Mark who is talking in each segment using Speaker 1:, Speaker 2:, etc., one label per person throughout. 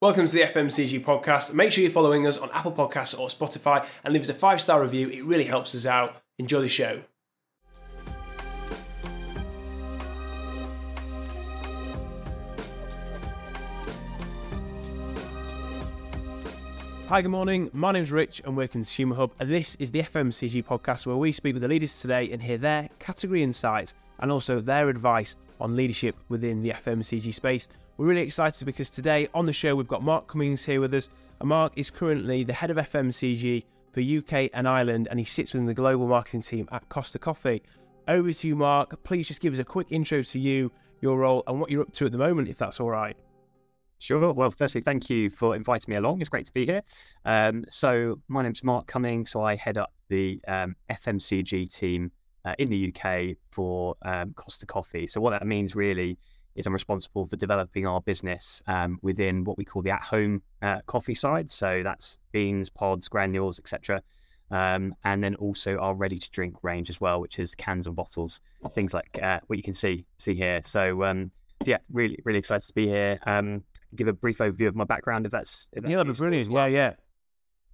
Speaker 1: Welcome to the FMCG podcast. Make sure you're following us on Apple Podcasts or Spotify and leave us a five star review. It really helps us out. Enjoy the show. Hi, good morning. My name's Rich and we're Consumer Hub, and this is the FMCG podcast where we speak with the leaders today and hear their category insights and also their advice on leadership within the FMCG space. We're really excited because today on the show we've got Mark Cummings here with us. And Mark is currently the head of FMCG for UK and Ireland, and he sits within the global marketing team at Costa Coffee. Over to you, Mark. Please just give us a quick intro to you, your role, and what you're up to at the moment, if that's all right.
Speaker 2: Sure. Well, firstly, thank you for inviting me along. It's great to be here. Um, so, my name's Mark Cummings. So, I head up the um, FMCG team uh, in the UK for um, Costa Coffee. So, what that means really is I'm responsible for developing our business um, within what we call the at-home uh, coffee side. So that's beans, pods, granules, etc. Um, and then also our ready-to-drink range as well, which is cans and bottles, things like uh, what you can see see here. So, um, so yeah, really really excited to be here. Um, give a brief overview of my background if that's, if that's
Speaker 1: yeah, that'd be brilliant. Well. Yeah,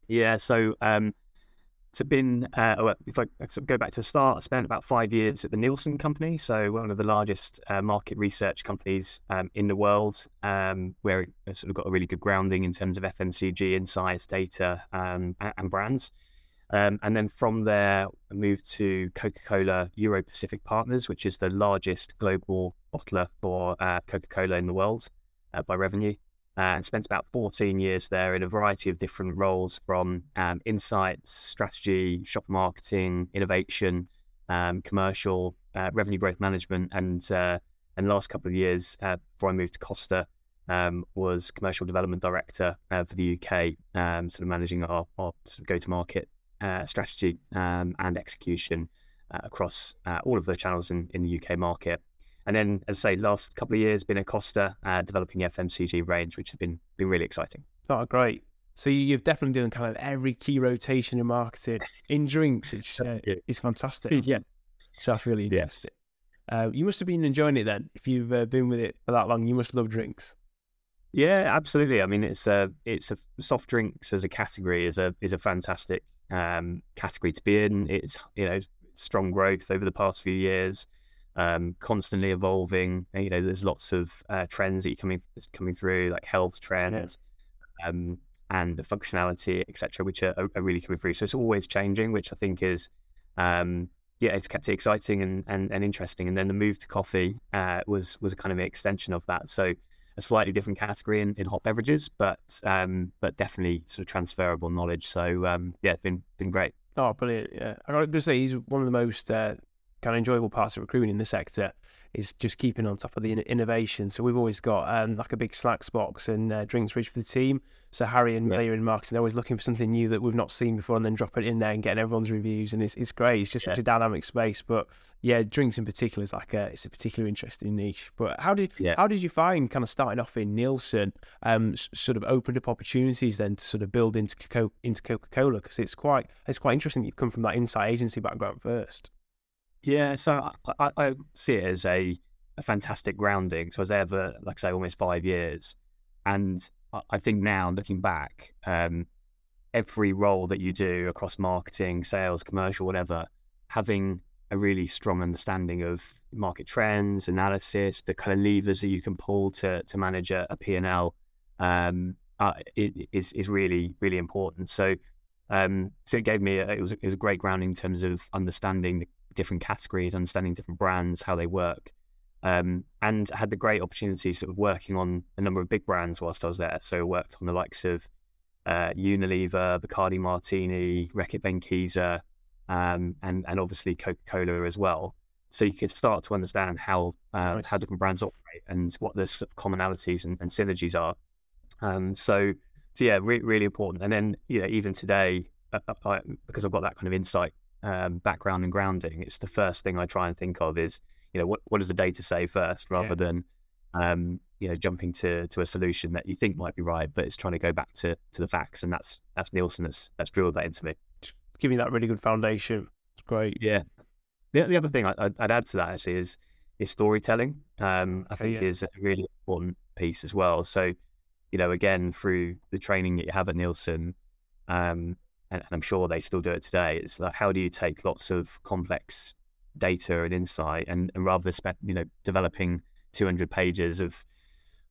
Speaker 2: yeah, yeah. So it's been, uh, if I go back to the start, I spent about five years at the Nielsen Company, so one of the largest uh, market research companies um, in the world, um, where it sort of got a really good grounding in terms of FMCG insights, data, um, and, and, brands. Um, and then from there, I moved to Coca Cola Euro Pacific Partners, which is the largest global bottler for uh, Coca Cola in the world uh, by revenue uh, and spent about 14 years there in a variety of different roles from um, insights, strategy, shop marketing, innovation, um, commercial, uh, revenue growth management, and uh, and last couple of years uh, before I moved to Costa um, was commercial development director uh, for the UK, um, sort of managing our, our sort of go-to-market uh, strategy um, and execution across all of the channels in, in the UK market. And then, as I say, last couple of years been at Costa uh, developing the FMCG range, which has been been really exciting.
Speaker 1: Oh, great! So you've definitely done kind of every key rotation in marketing in drinks, which uh, yeah. is fantastic.
Speaker 2: Yeah,
Speaker 1: so that's really interesting. Uh, you must have been enjoying it then. If you've uh, been with it for that long, you must love drinks.
Speaker 2: Yeah, absolutely. I mean, it's a it's a soft drinks as a category is a is a fantastic um, category to be in. It's you know strong growth over the past few years um, constantly evolving. You know, there's lots of uh, trends that are coming coming through, like health trends, yeah. um, and the functionality, etc., which are, are, really coming through. So it's always changing, which I think is, um, yeah, it's kept it exciting and, and, and interesting. And then the move to coffee uh, was was a kind of an extension of that. So a slightly different category in, in hot beverages, but um, but definitely sort of transferable knowledge. So um, yeah, it's been been great.
Speaker 1: Oh, brilliant! Yeah, I got to say he's one of the most uh, kind of enjoyable parts of recruiting in the sector is just keeping on top of the innovation. So we've always got um, like a big Slacks box and uh, drinks fridge for the team. So Harry and yeah. Leah in marketing, they're always looking for something new that we've not seen before, and then drop it in there and getting everyone's reviews. And it's, it's great. It's just yeah. such a dynamic space. But yeah, drinks in particular is like a it's a particularly interesting niche. But how did yeah. how did you find kind of starting off in Nielsen, um, sort of opened up opportunities then to sort of build into Coca into Coca Cola because it's quite it's quite interesting. You've come from that inside agency background first.
Speaker 2: Yeah, so I, I, see it as a, a fantastic grounding. So I was there for, like I say, almost five years. And I think now, looking back, um, every role that you do across marketing, sales, commercial, whatever, having a really strong understanding of market trends, analysis, the kind of levers that you can pull to to manage a, a P&L um, uh, is is really really important. So um, so it gave me a, it was it was a great grounding in terms of understanding the different categories, understanding different brands, how they work. Um, and had the great opportunity sort of working on a number of big brands whilst I was there. So worked on the likes of uh, Unilever, Bacardi Martini, Reckitt Benckiser, um, and and obviously Coca Cola as well. So you could start to understand how uh, nice. how different brands operate and what the sort of commonalities and, and synergies are. Um, so so yeah, re- really important. And then you know even today, uh, uh I, because I've got that kind of insight um, background and grounding, it's the first thing I try and think of is, you know, what, what does the data say first rather yeah. than, um, you know, jumping to, to a solution that you think might be right, but it's trying to go back to, to the facts. And that's, that's Nielsen that's, that's drilled that into me.
Speaker 1: Give me that really good foundation. It's great.
Speaker 2: Yeah. The, the other thing I, would add to that actually is, is storytelling. Um, I think yeah. is a really important piece as well. So, you know, again through the training that you have at Nielsen, um, and, I'm sure they still do it today. It's like how do you take lots of complex data and insight, and, and rather than spend, you know, developing 200 pages of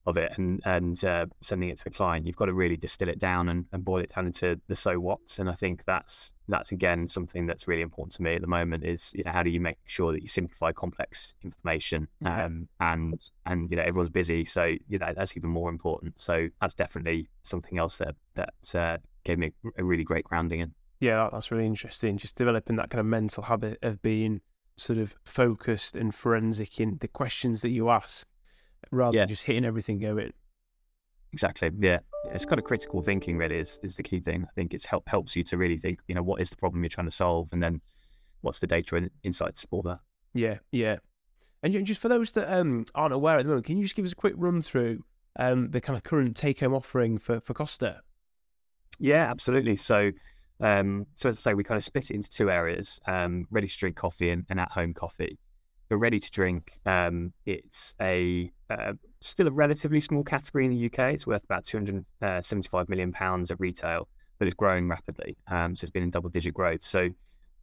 Speaker 2: of it and and uh, sending it to the client, you've got to really distill it down and, and boil it down into the so whats. And I think that's that's again something that's really important to me at the moment is you know how do you make sure that you simplify complex information um, and and you know everyone's busy, so you know that's even more important. So that's definitely something else that that uh, gave me a really great grounding in.
Speaker 1: Yeah, that's really interesting. Just developing that kind of mental habit of being sort of focused and forensic in the questions that you ask rather yeah. than just hitting everything going.
Speaker 2: Exactly. Yeah. It's kind of critical thinking really is, is the key thing. I think it's help helps you to really think, you know, what is the problem you're trying to solve and then what's the data and insights for that.
Speaker 1: Yeah, yeah. And just for those that um, aren't aware at the moment, can you just give us a quick run through um, the kind of current take home offering for, for Costa?
Speaker 2: Yeah, absolutely. So um, so as I say, we kind of split it into two areas: um, ready to drink coffee and, and at home coffee for ready to drink, um, it's a uh, still a relatively small category in the UK. It's worth about 275 uh, million pounds at retail, but it's growing rapidly. Um, so it's been in double digit growth. So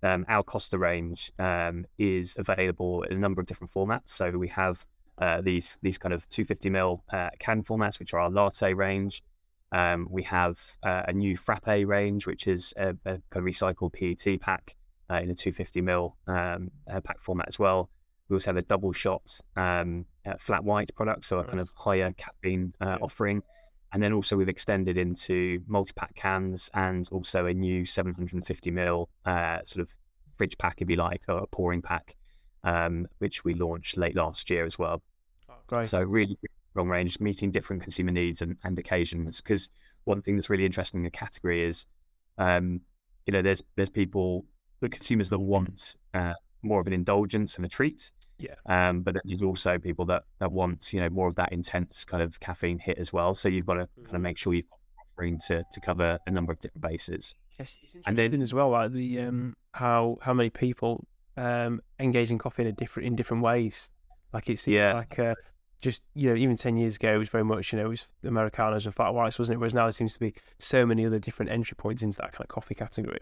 Speaker 2: um, our Costa range um, is available in a number of different formats. So we have uh, these these kind of 250 ml uh, can formats, which are our latte range. Um, we have uh, a new frappe range, which is a, a kind of recycled PET pack uh, in a 250 ml um, pack format as well. We also have a double shot um, uh, flat white product, so a kind of higher caffeine uh, offering. And then also we've extended into multi-pack cans and also a new 750 ml uh, sort of fridge pack, if you like, or a pouring pack, um, which we launched late last year as well. Oh, so really long range, meeting different consumer needs and, and occasions. Because one thing that's really interesting in the category is, um, you know, there's there's people, the consumers that want uh, more of an indulgence and a treat.
Speaker 1: Yeah.
Speaker 2: Um, but there's also people that, that want, you know, more of that intense kind of caffeine hit as well. So you've got to mm-hmm. kind of make sure you're offering to, to cover a number of different bases.
Speaker 1: Yes, it's interesting and then, as well, like the um, how how many people um, engage in coffee in a different in different ways. Like it seems yeah. like uh, just you know even ten years ago it was very much you know it was Americanos and flat whites, wasn't it? Whereas now there seems to be so many other different entry points into that kind of coffee category.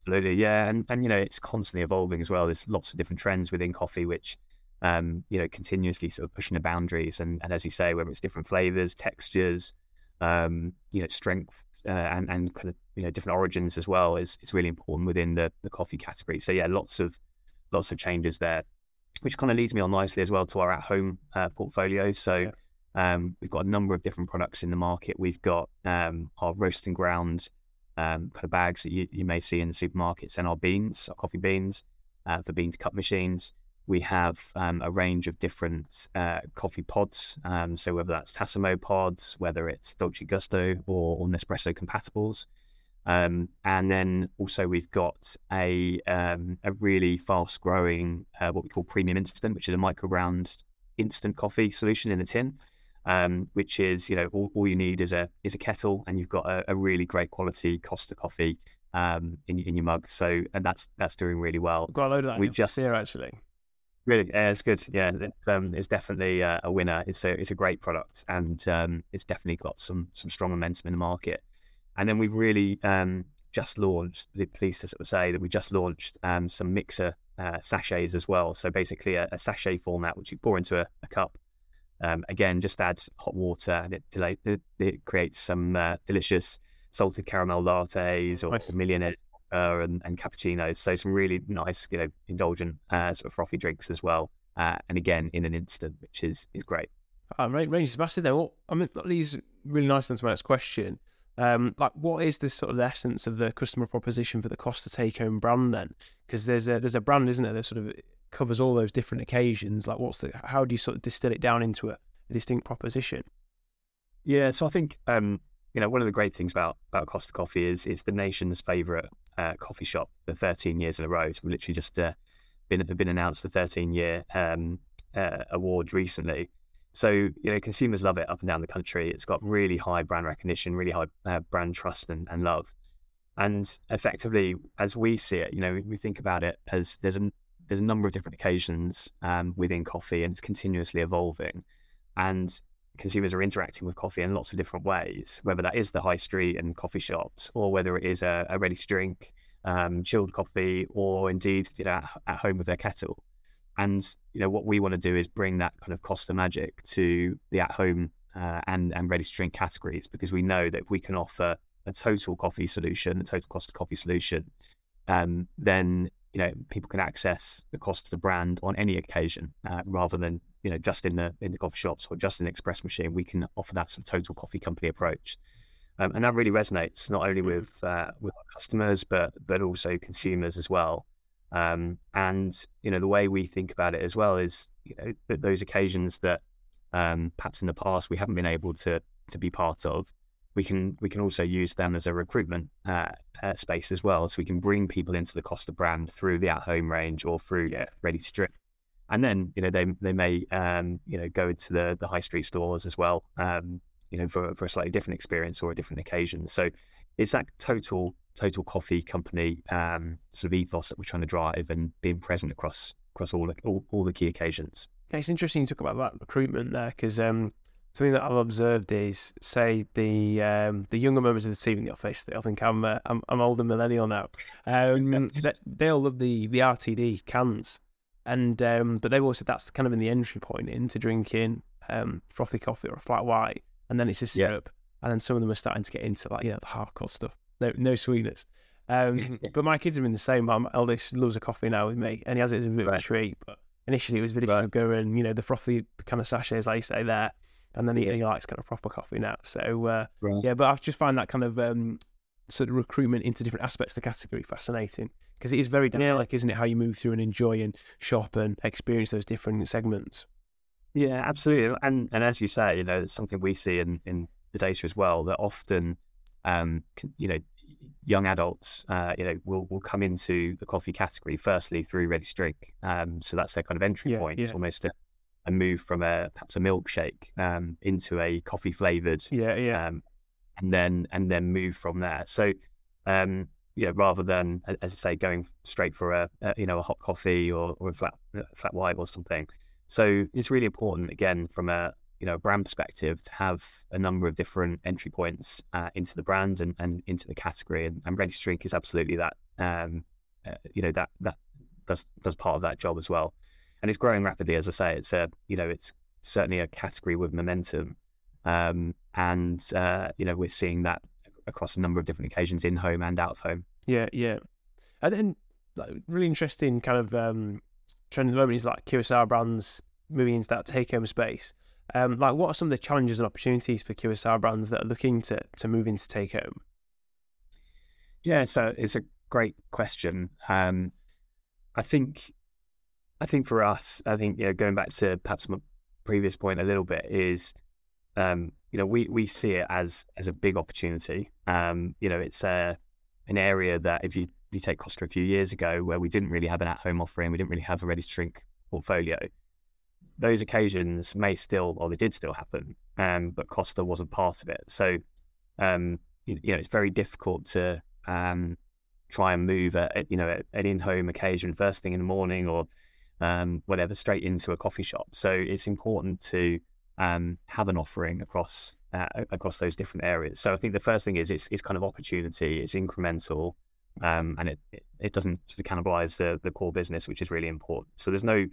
Speaker 2: Absolutely, yeah, and and you know it's constantly evolving as well. There's lots of different trends within coffee, which um, you know continuously sort of pushing the boundaries. And, and as you say, whether it's different flavors, textures, um, you know, strength, uh, and and kind of you know different origins as well is is really important within the the coffee category. So yeah, lots of lots of changes there, which kind of leads me on nicely as well to our at home uh, portfolio. So. Um, we've got a number of different products in the market. We've got um, our roast and ground um, kind of bags that you, you may see in the supermarkets and our beans, our coffee beans, uh, the bean to cup machines. We have um, a range of different uh, coffee pods. Um, so whether that's Tassimo pods, whether it's Dolce Gusto or, or Nespresso compatibles. Um, and then also we've got a um, a really fast growing uh, what we call premium instant, which is a micro ground instant coffee solution in a tin um, which is you know all, all, you need is a is a kettle and you've got a, a really great quality Costa coffee um, in in your mug. So and that's that's doing really well.
Speaker 1: I've got a load of that. We just here actually.
Speaker 2: Really, yeah, it's good. Yeah, it's, um, it's definitely uh, a winner. It's a it's a great product, and um, it's definitely got some some strong momentum in the market. And then we've really um, just launched. Pleased to sort of say that we just launched um, some mixer uh, sachets as well. So basically, a, a, sachet format which you pour into a, a cup, um, again, just add hot water and it, it, it creates some uh, delicious salted caramel lattes or, nice. millionaire uh, and, and, cappuccinos. So some really nice, you know, indulgent uh, sort of frothy drinks as well. Uh, and again, in an instant, which is is great.
Speaker 1: Uh, range is massive. Then, well, I mean, these really nice. Answer my next question. Um, like, what is the sort of essence of the customer proposition for the Costa take home brand then? Because there's a there's a brand, isn't there, that sort of covers all those different occasions. Like, what's the how do you sort of distill it down into a, a distinct proposition?
Speaker 2: Yeah, so I think um, you know one of the great things about about Costa Coffee is it's the nation's favourite uh, coffee shop for 13 years in a row. So we literally just uh, been been announced the 13 year um, uh, award recently. So you know consumers love it up and down the country. It's got really high brand recognition, really high uh, brand trust and, and love. And effectively, as we see it, you know, we think about it as there's a there's a number of different occasions um, within coffee, and it's continuously evolving. And consumers are interacting with coffee in lots of different ways, whether that is the high street and coffee shops, or whether it is a, a ready to drink, um, chilled coffee, or indeed you know at, at, home with their kettle. And you know what we want to do is bring that kind of Costa magic to the at home uh, and and ready to drink categories because we know that if we can offer a total coffee solution, a total Costa coffee solution, um, then you know people can access the Costa brand on any occasion uh, rather than you know just in the in the coffee shops or just in the express machine. We can offer that sort of total coffee company approach, um, and that really resonates not only with uh, with our customers but but also consumers as well. Um, and you know the way we think about it as well is you know those occasions that um, perhaps in the past we haven't been able to to be part of we can we can also use them as a recruitment uh, uh, space as well. So we can bring people into the Costa brand through the at home range or through yeah. ready to drink. And then you know they they may um, you know go into the the high street stores as well. Um, you know for for a slightly different experience or a different occasion. So it's that total total coffee company um, sort of ethos that we're trying to drive and being present across across all the, all, all the key occasions.
Speaker 1: Okay, it's interesting you talk about that recruitment there because um, something that I've observed is, say, the um, the younger members of the team in the office. I think I'm uh, I'm, I'm older millennial now. Um, they, they all love the the RTD cans, and um, but they've said that's kind of in the entry point into drinking um, frothy coffee or a flat white, and then it's a syrup, yeah. and then some of them are starting to get into like you know the hardcore stuff. No no sweetness. Um, but my kids have been the same. My eldest loves a coffee now with me, and he has it as a bit of a treat. But initially, it was really right. sugar and you know the frothy kind of sachets, like you say there and then he, he likes kind of proper coffee now. So uh, right. yeah, but I just find that kind of um, sort of recruitment into different aspects of the category fascinating because it is very dynamic, isn't it? How you move through and enjoy and shop and experience those different segments.
Speaker 2: Yeah, absolutely. And and as you say, you know, it's something we see in in the data as well that often, um, you know, young adults, uh, you know, will will come into the coffee category firstly through ready to drink. Um, so that's their kind of entry yeah, point. Yeah. It's almost a and move from a perhaps a milkshake um, into a coffee flavored.
Speaker 1: Yeah, yeah. Um,
Speaker 2: and then and then move from there. So, um, you know, rather than as I say, going straight for a, a you know a hot coffee or, or a flat a flat white or something. So it's really important again from a you know brand perspective to have a number of different entry points uh, into the brand and, and into the category. And, and Ready to Drink is absolutely that. Um, uh, you know that that does does part of that job as well and it's growing rapidly. As I say, it's a you know it's certainly a category with momentum, um, and uh, you know we're seeing that across a number of different occasions in home and out of home.
Speaker 1: Yeah, yeah, and then like, really interesting kind of um, trend at the moment is like QSR brands moving into that take home space. Um, like, what are some of the challenges and opportunities for QSR brands that are looking to to move into take home?
Speaker 2: Yeah, so it's a great question. Um, I think I think for us, I think you know, going back to perhaps my previous point a little bit is, um, you know, we we see it as as a big opportunity. Um, you know, it's a an area that if you you take Costa a few years ago, where we didn't really have an at home offering, we didn't really have a ready to drink portfolio. Those occasions may still, or they did still happen, um, but Costa wasn't part of it. So, um, you, you know, it's very difficult to um, try and move a, you know an in-home occasion first thing in the morning or um, whatever, straight into a coffee shop. So it's important to um, have an offering across uh, across those different areas. So I think the first thing is it's, it's kind of opportunity, it's incremental, um, and it, it, it doesn't sort of cannibalize the, the core business, which is really important. So there's no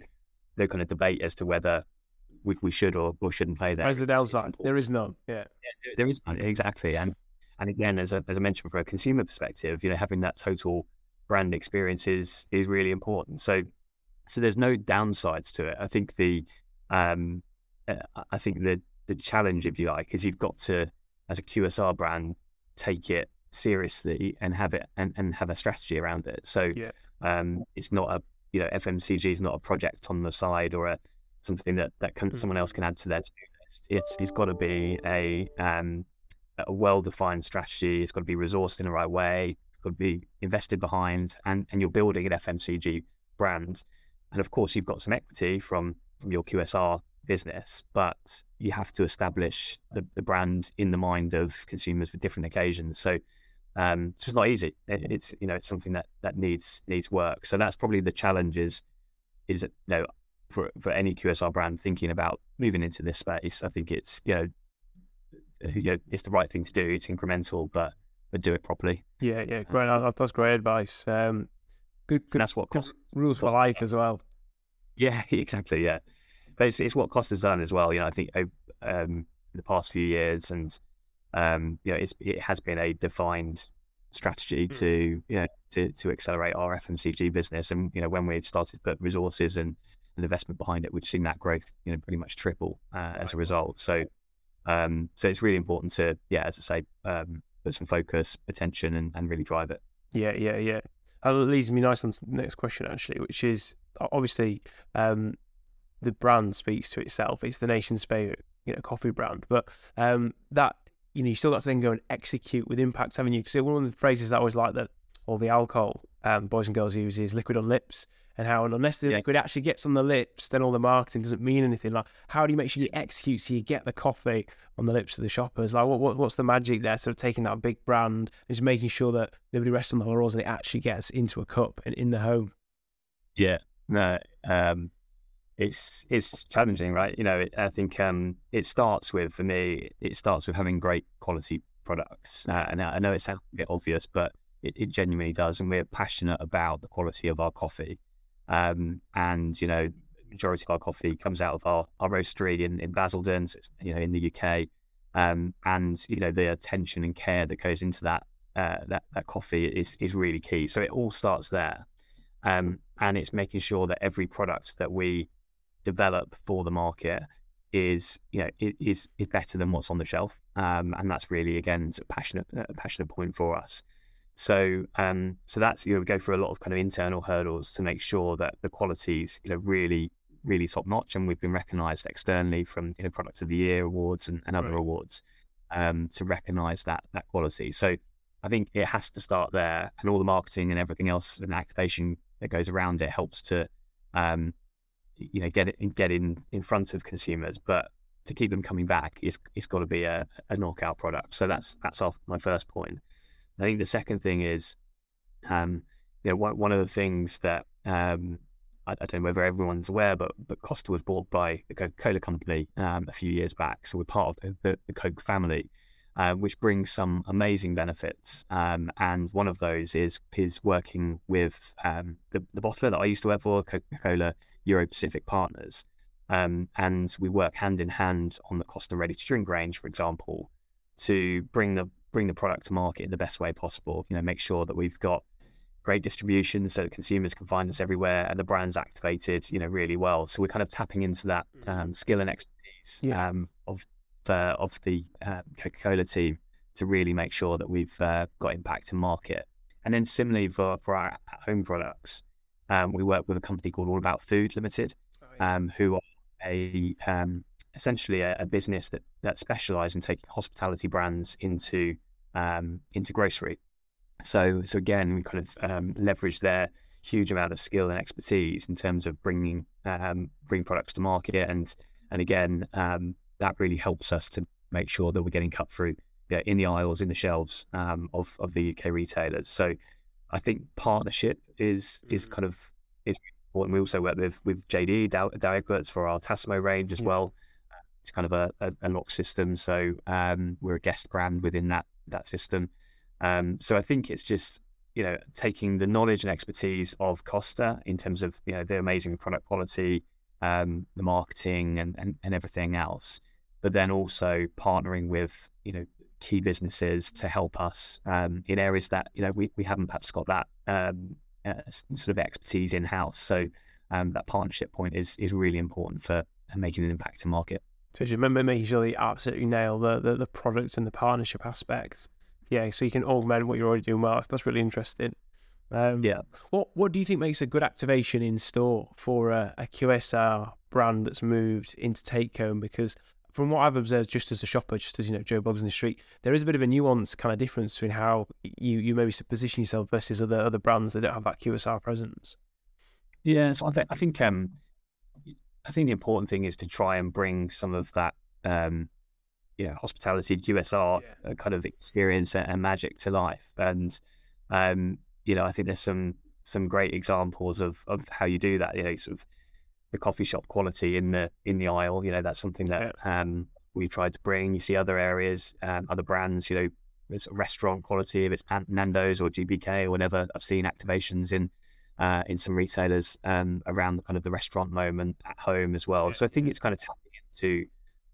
Speaker 2: no kind of debate as to whether we, we should or, or shouldn't play there.
Speaker 1: Where's the downside? There is none. Yeah.
Speaker 2: yeah, there is none exactly. And and again, as I, as I mentioned, from a consumer perspective, you know, having that total brand experience is is really important. So so there's no downsides to it. I think the um, uh, I think the the challenge, if you like, is you've got to, as a QSR brand, take it seriously and have it and, and have a strategy around it. So yeah. um, it's not a you know FMCG is not a project on the side or a something that that can, mm-hmm. someone else can add to their to list. It's it's got to be a um, a well defined strategy. It's got to be resourced in the right way. It's got to be invested behind, and and you're building an FMCG brand and of course, you've got some equity from from your QSR business, but you have to establish the, the brand in the mind of consumers for different occasions. So um, it's just not easy. It, it's you know it's something that that needs needs work. So that's probably the challenge is is you know for for any QSR brand thinking about moving into this space, I think it's you know, you know it's the right thing to do. It's incremental, but but do it properly.
Speaker 1: Yeah, yeah, great. That's great advice. Um, good, good.
Speaker 2: That's what cost,
Speaker 1: rules for life as well.
Speaker 2: Yeah, exactly. Yeah, but it's, it's what Costa's done as well. You know, I think um, in the past few years, and um, you know, it's, it has been a defined strategy mm. to you know to to accelerate our FMCG business. And you know, when we've started to put resources and, and investment behind it, we've seen that growth you know pretty much triple uh, as a result. So um, so it's really important to yeah, as I say, um, put some focus, attention, and, and really drive it.
Speaker 1: Yeah, yeah, yeah. That leads me nice on to the next question actually, which is obviously um, the brand speaks to itself. It's the nation's favorite, you know, coffee brand. But um, that you know, you still got to then go and execute with impact, haven't you? Because one of the phrases I always like that all the alcohol um, boys and girls use is liquid on lips, and how unless the yeah. liquid actually gets on the lips, then all the marketing doesn't mean anything. Like, how do you make sure you execute so you get the coffee on the lips of the shoppers? Like, what, what what's the magic there? Sort of taking that big brand and just making sure that nobody rests on the laurels and it actually gets into a cup and in the home.
Speaker 2: Yeah, no, um, it's it's challenging, right? You know, it, I think um, it starts with for me, it starts with having great quality products. Uh, and I know it sounds a bit obvious, but it, it, genuinely does, and we're passionate about the quality of our coffee. Um, and you know, majority of our coffee comes out of our, our roastery in, in Basildon, so you know, in the UK. Um, and you know, the attention and care that goes into that uh, that that coffee is is really key. So it all starts there. Um, and it's making sure that every product that we develop for the market is you know is is better than what's on the shelf, um, and that's really again a passionate a passionate point for us. So um, so that's you know we go through a lot of kind of internal hurdles to make sure that the quality is you know really really top notch, and we've been recognised externally from you know Product of the Year awards and, and other right. awards um, to recognise that that quality. So I think it has to start there, and all the marketing and everything else and activation that goes around it helps to um, you know get it get in in front of consumers, but to keep them coming back, it's it's got to be a, a knockout product. So that's that's off my first point. I think the second thing is, um, you know, one one of the things that um, I, I, don't know whether everyone's aware, but but Costa was bought by the Coca Cola company um, a few years back, so we're part of the, the, Coke family. Uh, which brings some amazing benefits. Um, and one of those is is working with um, the, the bottler that I used to work for, Coca Cola Euro Pacific partners. Um, and we work hand in hand on the Costa ready to drink range, for example, to bring the bring the product to market in the best way possible. You know, make sure that we've got great distribution so that consumers can find us everywhere and the brand's activated, you know, really well. So we're kind of tapping into that mm-hmm. um, skill and expertise yeah. um, of the of the uh, Coca-Cola team to really make sure that we've uh, got impact in market. And then similarly for, for our home products, um, we work with a company called All About Food Limited, oh, yeah. um, who are a um, essentially a, a, business that that specialise in taking hospitality brands into um, into grocery. So so again, we kind of um, leverage their huge amount of skill and expertise in terms of bringing um, bring products to market, and and again that really helps us to make sure that we're getting cut through yeah, in the aisles, in the shelves of of the UK retailers. So I think partnership is is mm. kind of is important. We also work with with JD Dow, Dow for our Tassimo range as yeah. well. It's kind of a, a, a lock system, so um, we're a guest brand within that that system. Um, so I think it's just you know taking the knowledge and expertise of Costa in terms of you know the amazing product quality, um, the marketing, and, and and everything else, but then also partnering with you know key businesses to help us um, in areas that you know we, we haven't perhaps got that um, uh, sort of expertise in house. So um, that partnership point is is really important for making an impact to market.
Speaker 1: So just remember making sure that you absolutely nail the, the, the product and the partnership aspects. Yeah, so you can augment what you're already doing well. That's really interesting. Um,
Speaker 2: yeah.
Speaker 1: What What do you think makes a good activation in store for a, a QSR brand that's moved into take home? Because from what I've observed, just as a shopper, just as you know, Joe Bloggs in the street, there is a bit of a nuance kind of difference between how you you maybe position yourself versus other other brands that don't have that QSR presence.
Speaker 2: Yeah, so I think I think um, I think the important thing is to try and bring some of that um, you know, hospitality QSR yeah. Uh, kind of experience and magic to life, and um, you know, I think there's some some great examples of of how you do that. You know, sort of the coffee shop quality in the in the aisle. You know, that's something that yeah. um, we tried to bring. You see other areas, um, other brands. You know, it's restaurant quality. If it's Nando's or GBK or whatever, I've seen activations in uh, in some retailers um, around the kind of the restaurant moment at home as well. Yeah. So I think it's kind of tapping into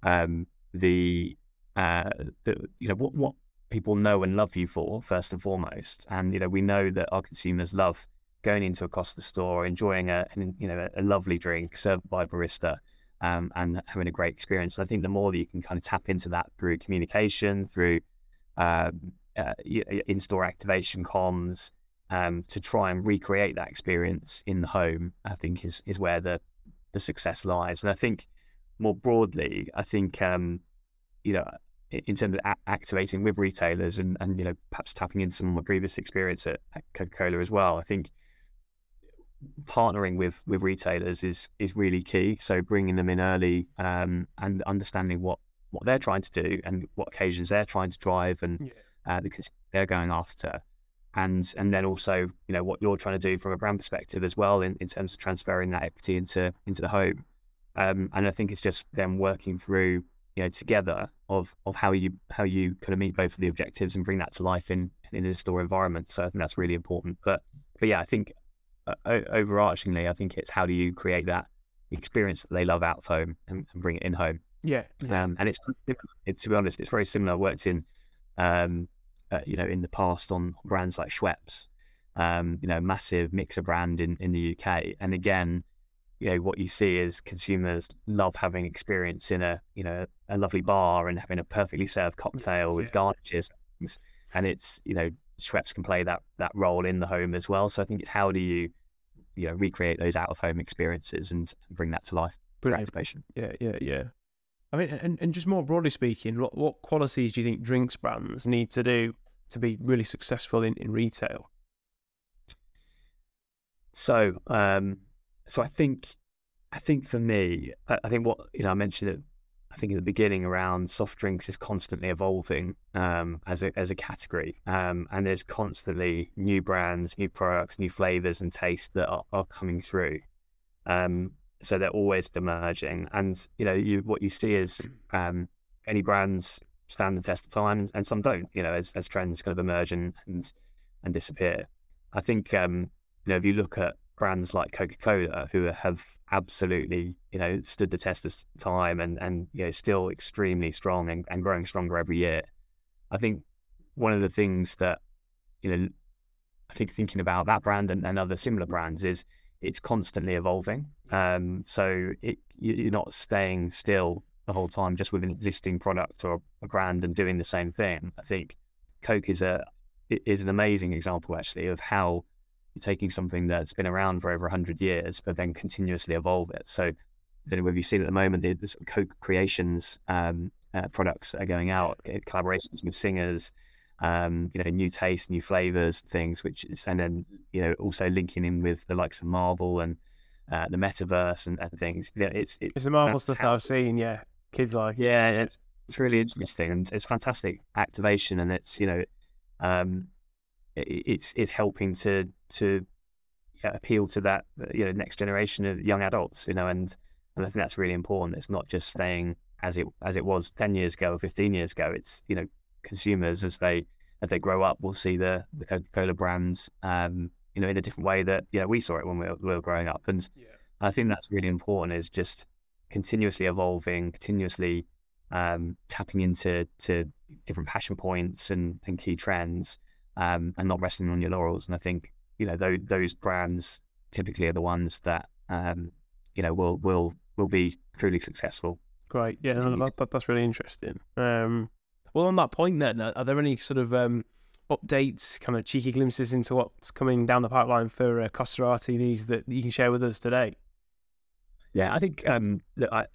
Speaker 2: um, the uh, the you know what what people know and love you for first and foremost. And you know, we know that our consumers love going into a Costa store, enjoying a you know a, lovely drink served by a barista, um, and having a great experience. I think the more that you can kind of tap into that through communication, through um, uh, in-store activation comms, um, to try and recreate that experience in the home, I think is is where the the success lies. And I think more broadly, I think um, you know in terms of a- activating with retailers and, and you know perhaps tapping into some of my previous experience at, at Coca-Cola as well. I think partnering with with retailers is is really key. So bringing them in early um, and understanding what what they're trying to do and what occasions they're trying to drive and yeah. uh, because they're going after. And and then also you know what you're trying to do from a brand perspective as well in, in terms of transferring that equity into into the home. Um, and I think it's just them working through you know together of of how you how you kind of meet both of the objectives and bring that to life in in a store environment. So I think that's really important. But but yeah, I think overarchingly, I think it's how do you create that experience that they love out home and, and bring it in home.
Speaker 1: Yeah.
Speaker 2: Um, and it's, it, to be honest, it's very similar. I worked in, um, uh, you know, in the past on brands like Schweppes, um, you know, massive mixer brand in, in the UK. And again, you know what you see is consumers love having experience in a you know a lovely bar and having a perfectly served cocktail with yeah. garnishes and it's you know Schweppes can play that that role in the home as well. So I think it's how do you you know recreate those out of home experiences and bring that to life activation.
Speaker 1: Yeah yeah yeah. I mean and, and just more broadly speaking what, what qualities do you think drinks brands need to do to be really successful in, in retail?
Speaker 2: So um so I think, I think for me, I, I, think what you know, I mentioned it. I think at the beginning around soft drinks is constantly evolving um, as a as a category, um, and there's constantly new brands, new products, new flavors and tastes that are, are coming through. Um, so they're always emerging, and you know, you what you see is um, any brands stand the test of time, and, some don't. You know, as, as trends kind of emerge and and, and disappear. I think um, you know if you look at brands like Coca-Cola who have absolutely, you know, stood the test of time and, and you know, still extremely strong and, and growing stronger every year. I think one of the things that, you know, I think thinking about that brand and, and other similar brands is it's constantly evolving. Um, so it, you're not staying still the whole time just with an existing product or a brand and doing the same thing. I think Coke is a is an amazing example actually of how you're taking something that's been around for over 100 years, but then continuously evolve it. So, I don't know whether you've seen at the moment the, the sort of Coke Creations um, uh, products that are going out, collaborations with singers, um, you know, new tastes, new flavors, things, which is, and then, you know, also linking in with the likes of Marvel and uh, the metaverse and, and things. Yeah, it's,
Speaker 1: it's, it's the Marvel stuff I've seen, yeah. Kids like
Speaker 2: Yeah, it's, it's really interesting and it's fantastic activation and it's, you know, um, it's it's helping to to appeal to that you know next generation of young adults you know and and I think that's really important it's not just staying as it as it was 10 years ago or 15 years ago it's you know consumers as they as they grow up will see the the Coca-Cola brands um you know in a different way that you know we saw it when we were, we were growing up and yeah. I think that's really important is just continuously evolving continuously um tapping into to different passion points and and key trends um, and not resting on your laurels. And I think you know those, those brands typically are the ones that um, you know will will will be truly successful.
Speaker 1: Great, yeah, no, that, that's really interesting. Um, well, on that point, then, are there any sort of um, updates, kind of cheeky glimpses into what's coming down the pipeline for uh, Costa RTDs that you can share with us today?
Speaker 2: Yeah, I think um, look, I,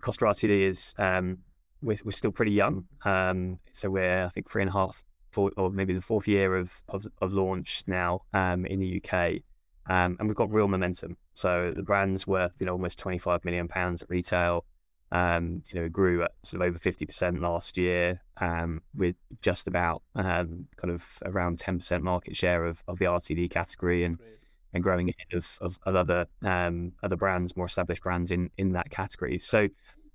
Speaker 2: Costa RTD is um, we're, we're still pretty young, um, so we're I think three and a half four, or maybe the fourth year of of, of launch now um, in the UK, um, and we've got real momentum. So the brand's worth you know almost 25 million pounds at retail. Um, you know, it grew at sort of over 50% last year, um, with just about um, kind of around 10% market share of, of the RTD category. And and growing ahead of, of, of other um, other brands, more established brands in in that category. So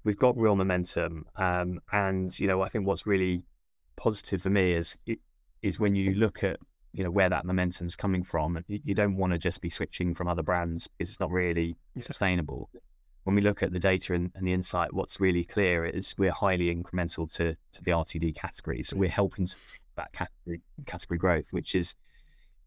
Speaker 2: we've got real momentum, um, and you know I think what's really positive for me is is when you look at you know where that momentum's coming from. You don't want to just be switching from other brands because it's not really sustainable. When we look at the data and, and, the insight, what's really clear is we're highly incremental to, to the RTD category. So we're helping to that category category growth, which is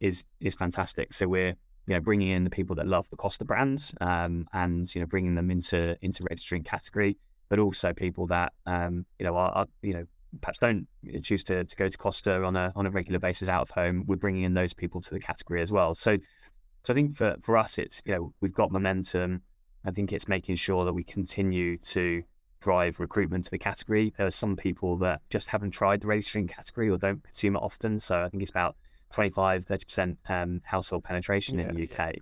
Speaker 2: is is fantastic. So we're you know bringing in the people that love the Costa brands um, and you know bringing them into into ready drink category, but also people that um, you know are, are you know perhaps don't choose to, to go to Costa on a on a regular basis out of home, we're bringing in those people to the category as well. So, so I think for for us, it's you know we've got momentum. I think it's making sure that we continue to drive recruitment to the category. There are some people that just haven't tried the drink category or don't consume it often. So I think it's about 25, 30% um, household penetration yeah, in the UK.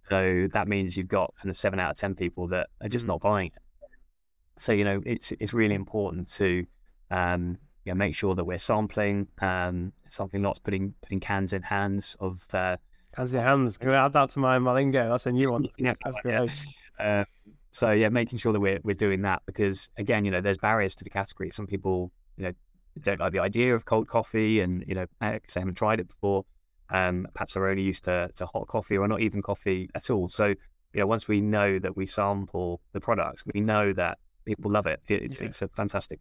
Speaker 2: So that means you've got kind of seven out of 10 people that are just mm. not buying it. So, you know, it's, it's really important to um, yeah, make sure that we're sampling um, something not putting putting cans in hands of uh,
Speaker 1: cans in hands. Can we add that to my, my lingo? That's a new one. yeah, that's great.
Speaker 2: Uh, so yeah, making sure that we're we're doing that because again, you know, there's barriers to the category. Some people, you know, don't like the idea of cold coffee, and you know, because they haven't tried it before. Um, perhaps they're only used to, to hot coffee or not even coffee at all. So, you know, once we know that we sample the products, we know that people love it. It's, yeah. it's a fantastic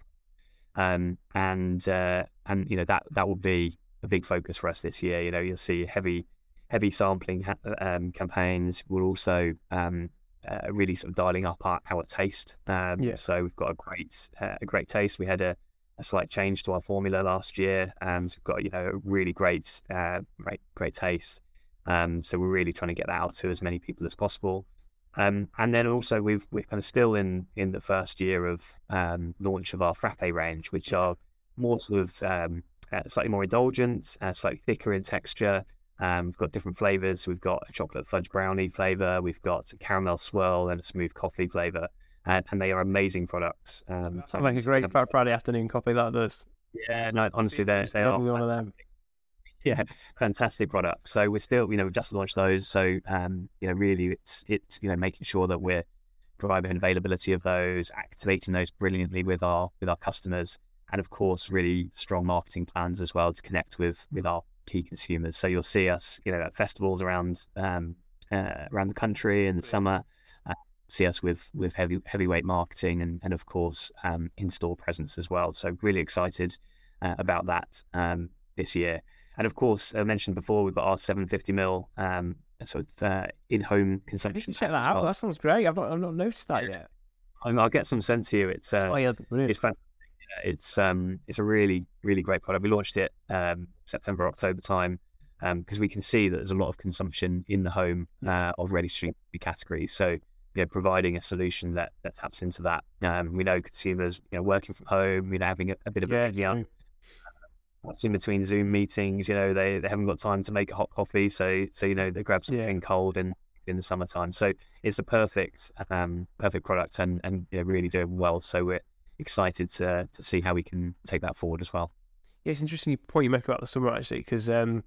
Speaker 2: um, and uh, and you know that that will be a big focus for us this year. You know, you'll see heavy heavy sampling ha- um, campaigns. We're also um, uh, really sort of dialing up our, our taste. Um, yeah. So we've got a great uh, a great taste. We had a, a, slight change to our formula last year. and we've got you know a really great uh, great great taste. Um, so we're really trying to get that out to as many people as possible. Um, and then also we've we're kind of still in in the first year of um, launch of our frappe range, which are more sort of um, uh, slightly more indulgent, uh, slightly thicker in texture. Um, we've got different flavors. We've got a chocolate fudge brownie flavor. We've got a caramel swirl and a smooth coffee flavor, and, and they are amazing products.
Speaker 1: Um, Sounds like a great Friday afternoon coffee. That does.
Speaker 2: Yeah, no, honestly, they they are
Speaker 1: one of them
Speaker 2: yeah, fantastic product. So we're still, you know, we've just launched those. So, um, you know, really, it's it's you know making sure that we're driving availability of those, activating those brilliantly with our with our customers, and of course, really strong marketing plans as well to connect with with our key consumers. So you'll see us, you know, at festivals around um, uh, around the country in the summer. Uh, see us with with heavy heavyweight marketing and and of course um, in store presence as well. So really excited uh, about that um, this year. And of course, I mentioned before, we've got our 750 mil um, sort of uh, in-home consumption.
Speaker 1: check that out. That sounds great. I've not, I've not noticed that yet.
Speaker 2: I will get some sense to you. It's uh,
Speaker 1: oh yeah, brilliant.
Speaker 2: it's fantastic. It's um, it's a really really great product. We launched it um, September October time because um, we can see that there's a lot of consumption in the home uh, of ready to drink categories. So you know, providing a solution that that taps into that. Um, we know consumers, you know, working from home, you know, having a, a bit of
Speaker 1: yeah,
Speaker 2: a young in between Zoom meetings, you know, they, they haven't got time to make a hot coffee, so so you know they grab something yeah. cold in in the summertime. So it's a perfect um, perfect product and and you know, really doing well. So we're excited to to see how we can take that forward as well.
Speaker 1: Yeah, it's interesting point you make about the summer actually because um,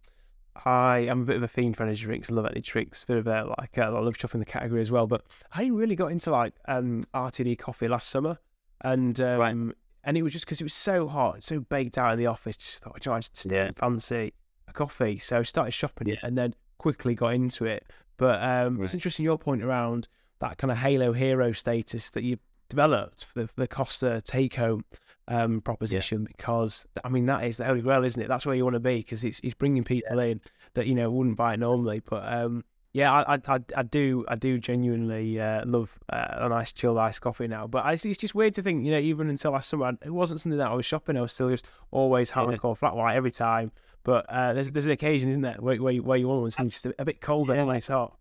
Speaker 1: I am a bit of a fiend for energy drinks. love energy drinks. Bit of a like uh, I love shopping the category as well. But I really got into like um, RTD coffee last summer, and um, right and it was just because it was so hot, so baked out in the office. Just thought, I just yeah. fancy a coffee, so I started shopping yeah. it, and then quickly got into it. But um, right. it's interesting your point around that kind of Halo hero status that you've developed for the, for the Costa take home um, proposition, yeah. because I mean that is the holy grail, isn't it? That's where you want to be because it's, it's bringing people in that you know wouldn't buy it normally, but um, yeah, I, I, I do, I do genuinely uh, love uh, a nice chilled iced coffee now. But I, it's just weird to think, you know, even until last summer, it wasn't something that I was shopping. I was still just always having a cold flat white every time. But uh, there's there's an occasion, isn't there, where where, where you want one something just a, a bit colder yeah. hot.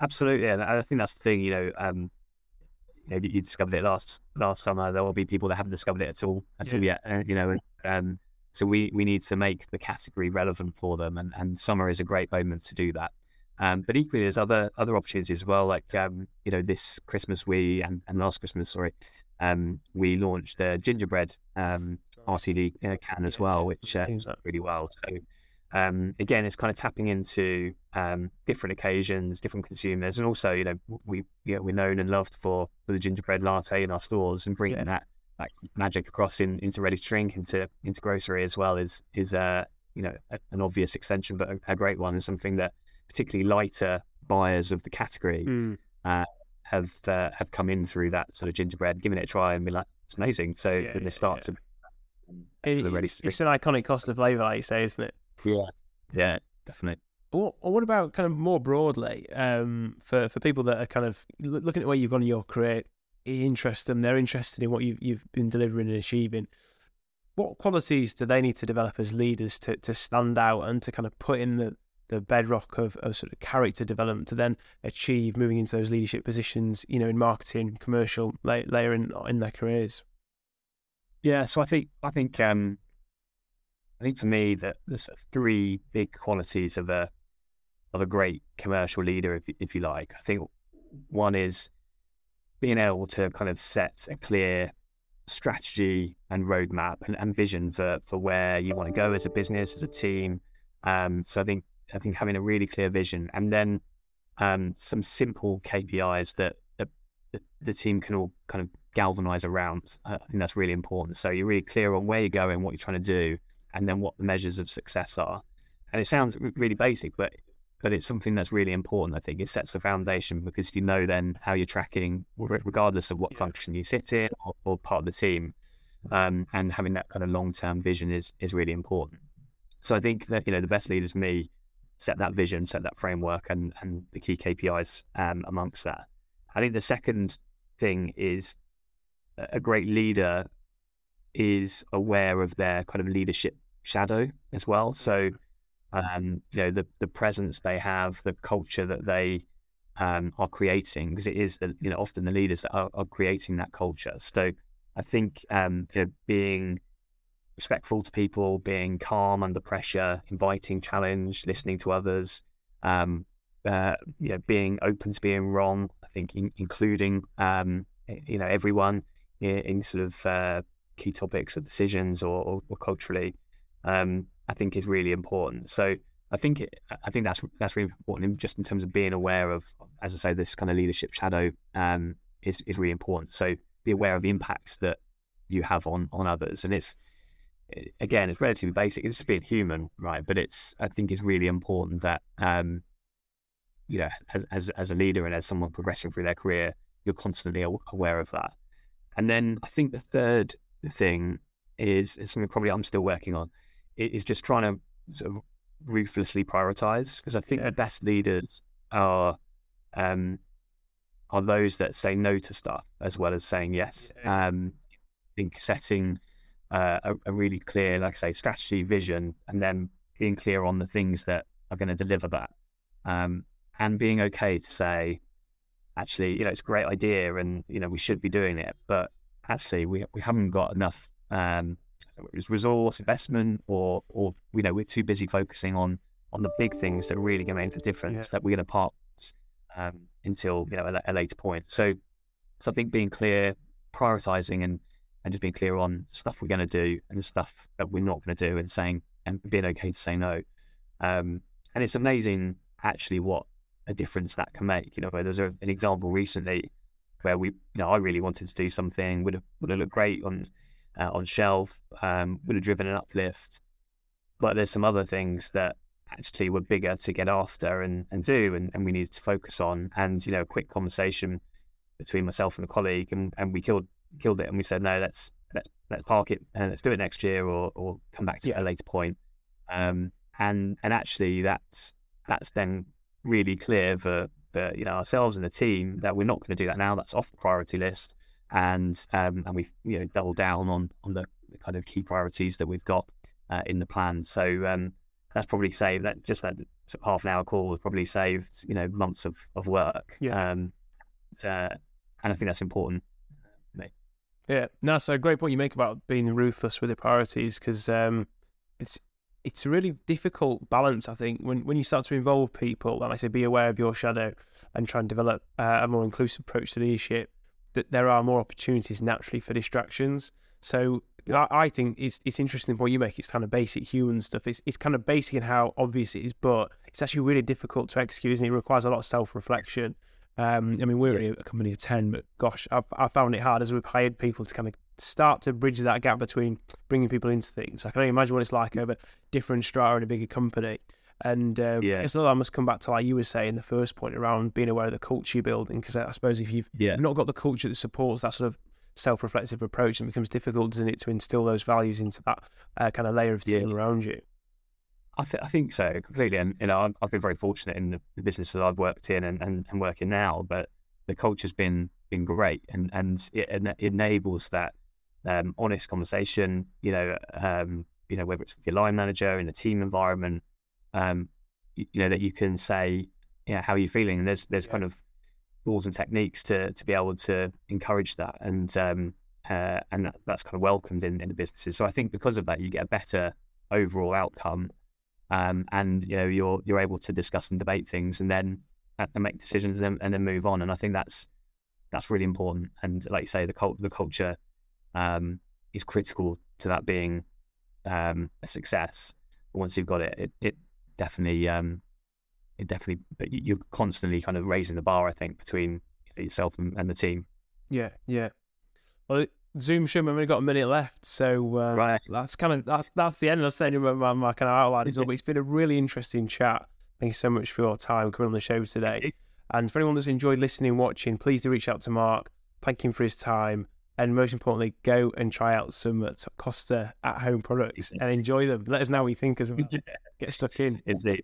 Speaker 2: Absolutely, and I think that's the thing. You know, um, you, know, you discovered it last last summer. There will be people that haven't discovered it at all at yeah. all yet. Uh, you know, um, so we we need to make the category relevant for them, and and summer is a great moment to do that. Um, but equally, there's other other opportunities as well. Like um, you know, this Christmas we and, and last Christmas, sorry, um, we launched a gingerbread um, RTD uh, can as well, which uh, really well. So um, again, it's kind of tapping into um, different occasions, different consumers, and also, you know, we you know, we're known and loved for, for the gingerbread latte in our stores and bringing yeah. that that magic across in, into ready to drink, into into grocery as well is is uh, you know a, an obvious extension, but a, a, great one, and something that particularly lighter buyers of the category mm. uh, have uh, have come in through that sort of gingerbread, giving it a try, and be like, it's amazing. So yeah, then they start yeah. to.
Speaker 1: It, it's, it's an iconic Costa flavour, like you say, isn't it?
Speaker 2: Yeah, yeah, definitely.
Speaker 1: Or, or what about kind of more broadly um, for for people that are kind of looking at where you've gone in your career, interest them, they're interested in what you've you've been delivering and achieving. What qualities do they need to develop as leaders to, to stand out and to kind of put in the, the bedrock of, of sort of character development to then achieve moving into those leadership positions, you know, in marketing, commercial, later in in their careers?
Speaker 2: Yeah, so I think I think um, I think for me that there's three big qualities of a of a great commercial leader, if if you like. I think one is being able to kind of set a clear strategy and roadmap and, and vision for for where you want to go as a business, as a team. Um, so I think I think having a really clear vision and then um, some simple KPIs that, that, the team can all kind of galvanize around. I think that's really important. So you're really clear on where you're going, what you're trying to do, and then what the measures of success are. And it sounds really basic, but but it's something that's really important. I think it sets a foundation because you know then how you're tracking, regardless of what yeah. function you sit in or, or, part of the team. Um, and having that kind of long term vision is is really important. So I think that you know the best leaders, me, set that vision, set that framework, and and the key KPIs um, amongst that. I think the second thing is a great leader is aware of their kind of leadership shadow as well. So, um, you know, the the presence they have, the culture that they um, are creating, because it is you know often the leaders that are, are creating that culture. So, I think um, you know, being respectful to people, being calm under pressure, inviting challenge, listening to others, um, uh, you know, being open to being wrong. I think in, including um, you know everyone in, in sort of uh, key topics or decisions or, or, or culturally um, I think is really important. So I think it, I think that's that's really important, just in terms of being aware of, as I say, this kind of leadership shadow um, is is really important. So be aware of the impacts that you have on on others, and it's again, it's relatively basic. It's just being human, right? But it's I think it's really important that um, you know, as, as as a leader and as someone progressing through their career, you're constantly aware of that. And then I think the third thing is, is something probably I'm still working on is just trying to sort of ruthlessly prioritize because I think yeah. the best leaders are um, are those that say no to stuff as well as saying yes. Yeah. Um, I think setting uh, a, a, really clear, like I say, strategy, vision, and then being clear on the things that are going to deliver that, um, and being okay to say, actually, you know, it's a great idea, and you know, we should be doing it, but actually, we we haven't got enough um, resource investment or or you know we're too busy focusing on on the big things that are really going to make the difference yeah. that we're going to park um, until you know a, a, later point. So so I think being clear, prioritizing and and just being clear on stuff we're going to do and stuff that we're not going to do and saying and being okay to say no. Um, and it's amazing actually what a difference that can make. You know, there's a, an example recently where we, you know, I really wanted to do something would have would have looked great on uh, on shelf, um, would have driven an uplift. But there's some other things that actually were bigger to get after and, and do, and, and we needed to focus on. And, you know, a quick conversation between myself and a colleague, and, and we killed killed it. And we said, no, let's let's let's park it and let's do it next year, or or come back to yeah. It at a later point. Um, and and actually, that's that's then really clear for, for you know ourselves and the team that we're not going to do that now. That's off the priority list and um, and we've you know doubled down on on the, kind of key priorities that we've got uh, in the plan. So um, that's probably saved that just that sort of half an hour call has probably saved you know months of of work.
Speaker 1: Yeah. Um,
Speaker 2: uh, and I think that's important.
Speaker 1: Yeah, no, so a great point you make about being ruthless with your priorities because um, it's it's a really difficult balance. I think when when you start to involve people, and I say be aware of your shadow and try and develop uh, a more inclusive approach to leadership that there are more opportunities naturally for distractions. So I, I think it's it's interesting what you make. It's kind of basic human stuff. It's it's kind of basic in how obvious it is, but it's actually really difficult to execute, and it requires a lot of self reflection. Um, I mean, we're a company of ten, but gosh, I've I found it hard as we've hired people to kind of start to bridge that gap between bringing people into things. I can only imagine what it's like over different strata in a bigger company. And um,
Speaker 2: Yeah.
Speaker 1: it's I must come back to like you were saying the first point around being aware of the culture you're building, because I suppose if you've
Speaker 2: Yeah.
Speaker 1: not got the culture that supports that sort of self-reflective approach, it becomes difficult, doesn't it, to instill those values into that uh, kind of layer of
Speaker 2: Yeah.
Speaker 1: around you.
Speaker 2: I, th- I think so completely, and you know I've, I've been very fortunate in the, businesses I've worked in and, and, and working now, but the culture's been been great, and and it, ena- enables that um, honest conversation. You know, um, you know whether it's with your line manager in a team environment, um, you, you know that you can say, you know, how are you feeling? And there's there's
Speaker 1: Yeah.
Speaker 2: kind of tools and techniques to to be able to encourage that, and um, uh, and that, that's kind of welcomed in, in the businesses. So I think because of that, you get a better overall outcome um, and you know you're you're able to discuss and debate things and then and make decisions and, and then move on. And I think that's that's really important. And like you say, the cult the culture um, is critical to that being um, a success. But once you've got it, it, it definitely um, it definitely you're constantly kind of raising the bar. I think between yourself and, and the team.
Speaker 1: Yeah, yeah. Well, Zoom show, we've only got a minute left, so uh,
Speaker 2: Right.
Speaker 1: that's kind of that, that's the end. That's the end of my, my kind of outline as well. But it's been a really interesting chat. Thank you so much for your time coming on the show today. And for anyone that's enjoyed listening, watching, please do reach out to Mark. Thank him for his time. And most importantly, go and try out some Costa at home products and enjoy them. Let us know what you think as well. Get stuck in.
Speaker 2: Indeed.